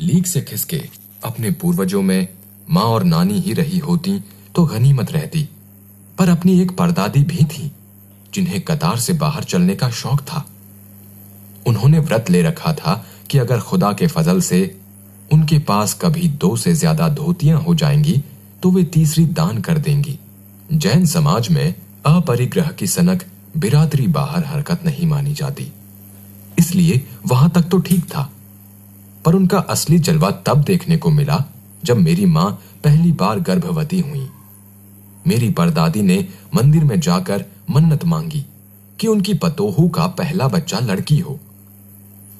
Leak से खिसके अपने पूर्वजों में माँ और नानी ही रही होती तो गनीमत रहती, पर अपनी एक परदादी भी थी जिन्हें कतार से बाहर चलने का शौक था। उन्होंने व्रत ले रखा था कि अगर खुदा के फजल से उनके पास कभी दो से ज़्यादा धोतियाँ हो जाएँगी तो वे तीसरी दान कर देंगी। जैन समाज में अपरिग्रह की सनक बिरादरी बाहर हरकत नहीं मानी जाती, इसलिए वहाँ तक तो ठीक था। पर उनका असली जलवा तब देखने को मिला जब मेरी माँ पहली बार गर्भवती हुई। मेरी परदादी ने मंदिर में जाकर मन्नत मांगी कि उनकी पतोहू का पहला बच्चा लड़की हो।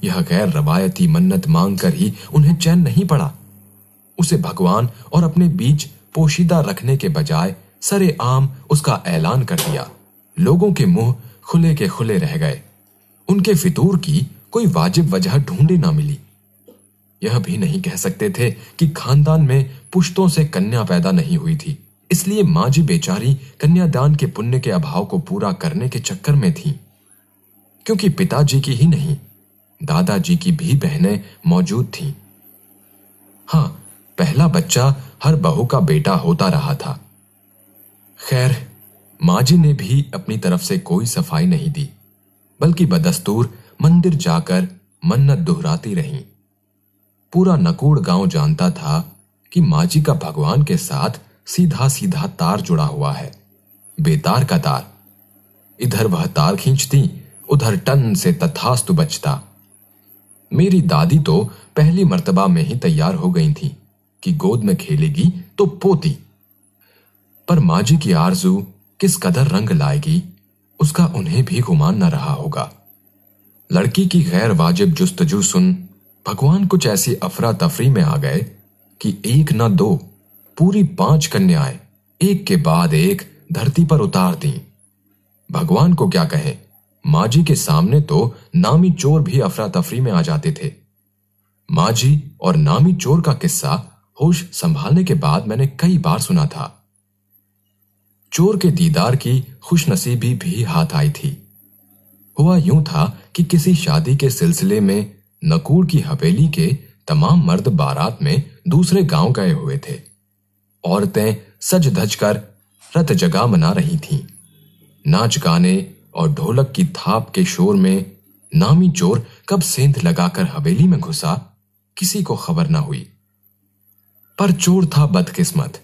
यह गैर रवायती मन्नत मांगकर ही उन्हें चैन नहीं पड़ा। उसे भगवान और अपने बीच पोशीदा रखने के बजाय सरे आम उसका ऐलान कर दिया। लोगों के मुँह खुले के खुले रह गए। उनके फितूर की कोई वाजिब वजह ढूंढे ना मिली। यह भी नहीं कह सकते थे कि खानदान में पुश्तों से कन्या पैदा नहीं हुई थी। इसलिए माँ जी बेचारी कन्यादान के पुण्य के अभाव को पूरा करने के चक्कर में थी। क्योंकि पिताजी की ही नहीं, दादाजी की भी बहनें मौजूद थीं। हाँ, पहला बच्चा हर बहू का बेटा होता रहा था। खैर माँ जी ने भी अपनी तरफ़ से कोई सफ़ाई नहीं दी, बल्कि बदस्तूर मंदिर जाकर मन्नत दोहराती रहीं। पूरा नकोड़ गाँव जानता था कि माँ जी का भगवान के साथ सीधा सीधा तार जुड़ा हुआ है। बेतार का तार। इधर वह तार खींचती, उधर टन से तथास्तु बचता। मेरी दादी तो पहली मर्तबा में ही तैयार हो गई थी कि गोद में खेलेगी तो पोती। पर माँ जी की आरज़ू किस कदर रंग लाएगी, उसका उन्हें भी गुमान न रहा होगा। लड़की की गैर वाजिब जुस्तजू सुन भगवान कुछ ऐसी अफरा तफरी में आ गए कि एक न दो, पूरी पाँच कन्याएँ एक के बाद एक धरती पर उतार दी। भगवान को क्या कहें? माँ जी के सामने तो नामी चोर भी अफरा तफरी में आ जाते थे। माँ जी और नामी चोर का किस्सा होश संभालने के बाद मैंने कई बार सुना था। चोर के दीदार की खुशनसीबी भी हाथ आई थी। हुआ यूँ था कि किसी शादी के सिलसिले में नकूर की हवेली के तमाम मर्द बारात में दूसरे गाँव गए हुए थे। औरतें सज धज कर रत जगा मना रही थीं। नाच गाने और ढोलक की थाप के शोर में नामी चोर कब सेंध लगाकर हवेली में घुसा, किसी को खबर ना हुई। पर चोर था बदकिस्मत।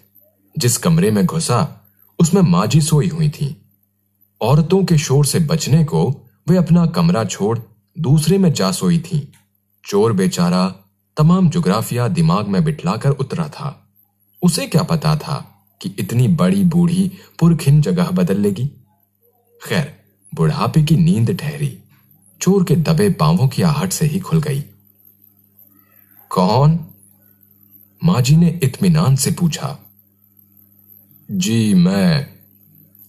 जिस कमरे में घुसा, उसमें माजी सोई हुई थी। औरतों के शोर से बचने को वे अपना कमरा छोड़ दूसरे में जा सोई थी। चोर बेचारा तमाम जुग्राफिया दिमाग में बिठलाकर उतरा था। उसे क्या पता था कि इतनी बड़ी बूढ़ी पुरखिन जगह बदल लेगी? खैर, बुढ़ापे की नींद ठहरी। चोर के दबे पांवों की आहट से ही खुल गई। कौन? माजी ने इत्मीनान से पूछा। जी, मैं।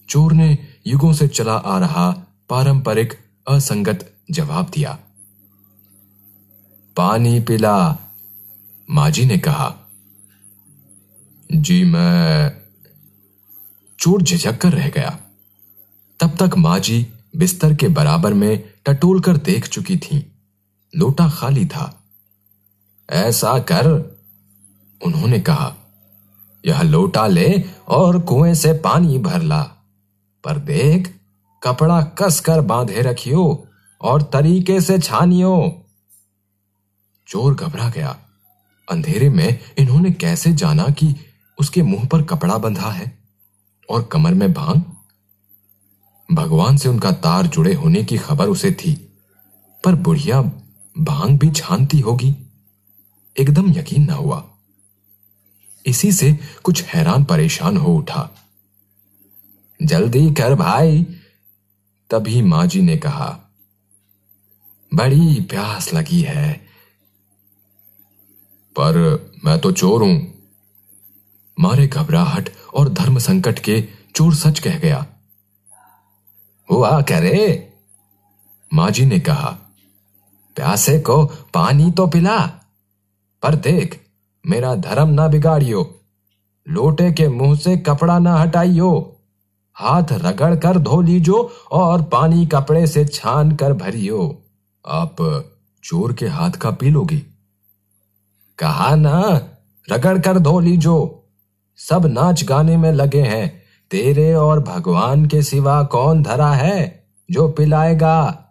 चोर ने युगों से चला आ रहा पारंपरिक असंगत जवाब दिया। पानी पिला। माजी ने कहा, जी, मैं चोर झिझक कर रह गया। तब तक माँ जी बिस्तर के बराबर में टटोल कर देख चुकी थी। लोटा खाली था। ऐसा कर, उन्होंने कहा, यह लोटा ले और कुएँ से पानी भर ला। पर देख, कपड़ा कस कर बांधे रखियो और तरीके से छानियो। चोर घबरा गया। अंधेरे में इन्होंने कैसे जाना कि उसके मुँह पर कपड़ा बंधा है और कमर में भाँग? भगवान से उनका तार जुड़े होने की खबर उसे थी, पर बुढ़िया भाँग भी छानती होगी। एकदम यकीन ना हुआ। इसी से कुछ हैरान परेशान हो उठा। जल्दी कर भाई, तभी माँ जी ने कहा। बड़ी प्यास लगी है पर मैं तो चोर हूँ। मारे घबराहट और धर्म संकट के चोर सच कह गया। हुआ करे माँ जी ने कहा, प्यासे को पानी तो पिला, पर देख, मेरा धर्म ना बिगाड़ियो। लोटे के मुँह से कपड़ा ना हटाइयो। हाथ रगड़ कर धो लीजो और पानी कपड़े से छान कर भरियो। आप चोर के हाथ का पी लोगी। कहा, ना, रगड़ कर धो लीजो। सब नाच गाने में लगे हैं। तेरे और भगवान के सिवा कौन धरा है जो पिलाएगा?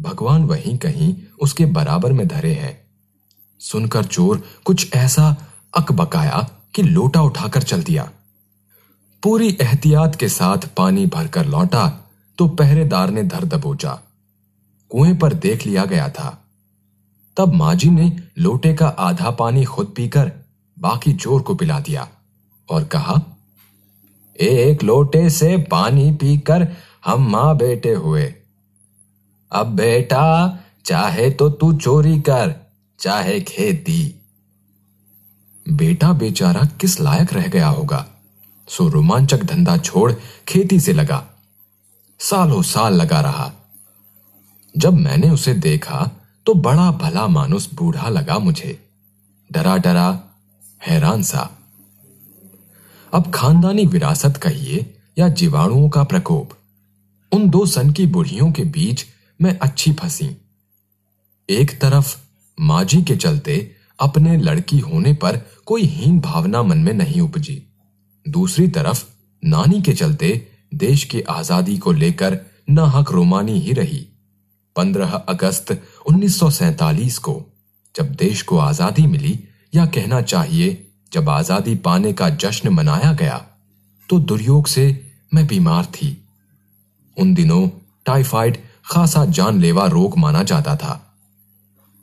भगवान वहीं कहीं उसके बराबर में धरे हैं। सुनकर चोर कुछ ऐसा अकबकाया कि लोटा उठाकर चल दिया। पूरी एहतियात के साथ पानी भरकर लौटा तो पहरेदार ने धर दबोचा। कुएँ पर देख लिया गया था। तब माजी ने लोटे का आधा पानी खुद पीकर बाकी चोर को पिला दिया और कहा, एक लोटे से पानी पीकर हम माँ बेटे हुए। अब बेटा, चाहे तो तू चोरी कर, चाहे खेती बेटा बेचारा किस लायक रह गया होगा? सो रोमांचक धंधा छोड़ खेती से लगा। सालों साल लगा रहा। जब मैंने उसे देखा तो बड़ा भला मानुस बूढ़ा लगा मुझे। डरा डरा हैरान सा। अब खानदानी विरासत कहिए या जीवाणुओं का प्रकोप, उन दो सन की बुढ़ियों के बीच मैं अच्छी फंसी। एक तरफ़, माजी के चलते अपने लड़की होने पर कोई हीन भावना मन में नहीं उपजी। दूसरी तरफ़, नानी के चलते देश की आज़ादी को लेकर न हक रोमानी ही रही। 15 अगस्त 1947 को जब देश को आज़ादी मिली या कहना चाहिए जब आज़ादी पाने का जश्न मनाया गया तो दुर्योग से मैं बीमार थी। उन दिनों टाइफाइड खासा जानलेवा रोग माना जाता था।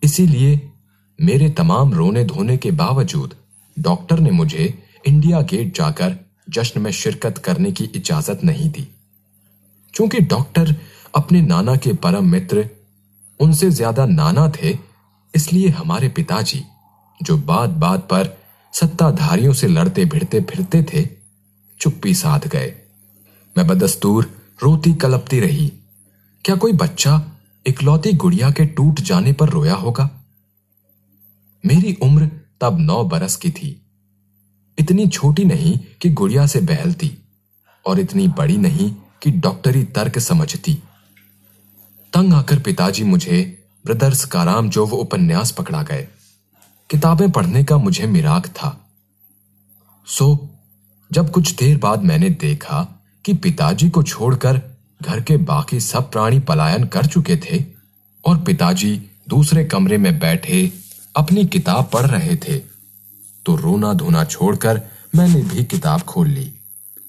इसीलिए मेरे तमाम रोने धोने के बावजूद डॉक्टर ने मुझे इंडिया गेट जाकर जश्न में शिरकत करने की इजाज़त नहीं दी। क्योंकि डॉक्टर अपने नाना के परम मित्र उनसे ज़्यादा नाना थे, इसलिए हमारे पिताजी, जो बात बात पर सत्ताधारियों से लड़ते भिड़ते फिरते थे, चुप्पी साध गए। मैं बदस्तूर, रोती कलपती रही। क्या कोई बच्चा इकलौती गुड़िया के टूट जाने पर रोया होगा? मेरी उम्र तब नौ बरस की थी। इतनी छोटी नहीं कि गुड़िया से बहलती, और इतनी बड़ी नहीं कि डॉक्टरी तर्क समझती। तंग आकर पिताजी मुझे, ब्रदर्स काराम जो वो उपन्यास पकड़ा गए। किताबें पढ़ने का मुझे मिराक था। सो, जब कुछ देर बाद मैंने देखा कि पिताजी को छोड़कर घर के बाकी सब प्राणी पलायन कर चुके थे और पिताजी दूसरे कमरे में बैठे अपनी किताब पढ़ रहे थे तो रोना धोना छोड़कर मैंने भी किताब खोल ली।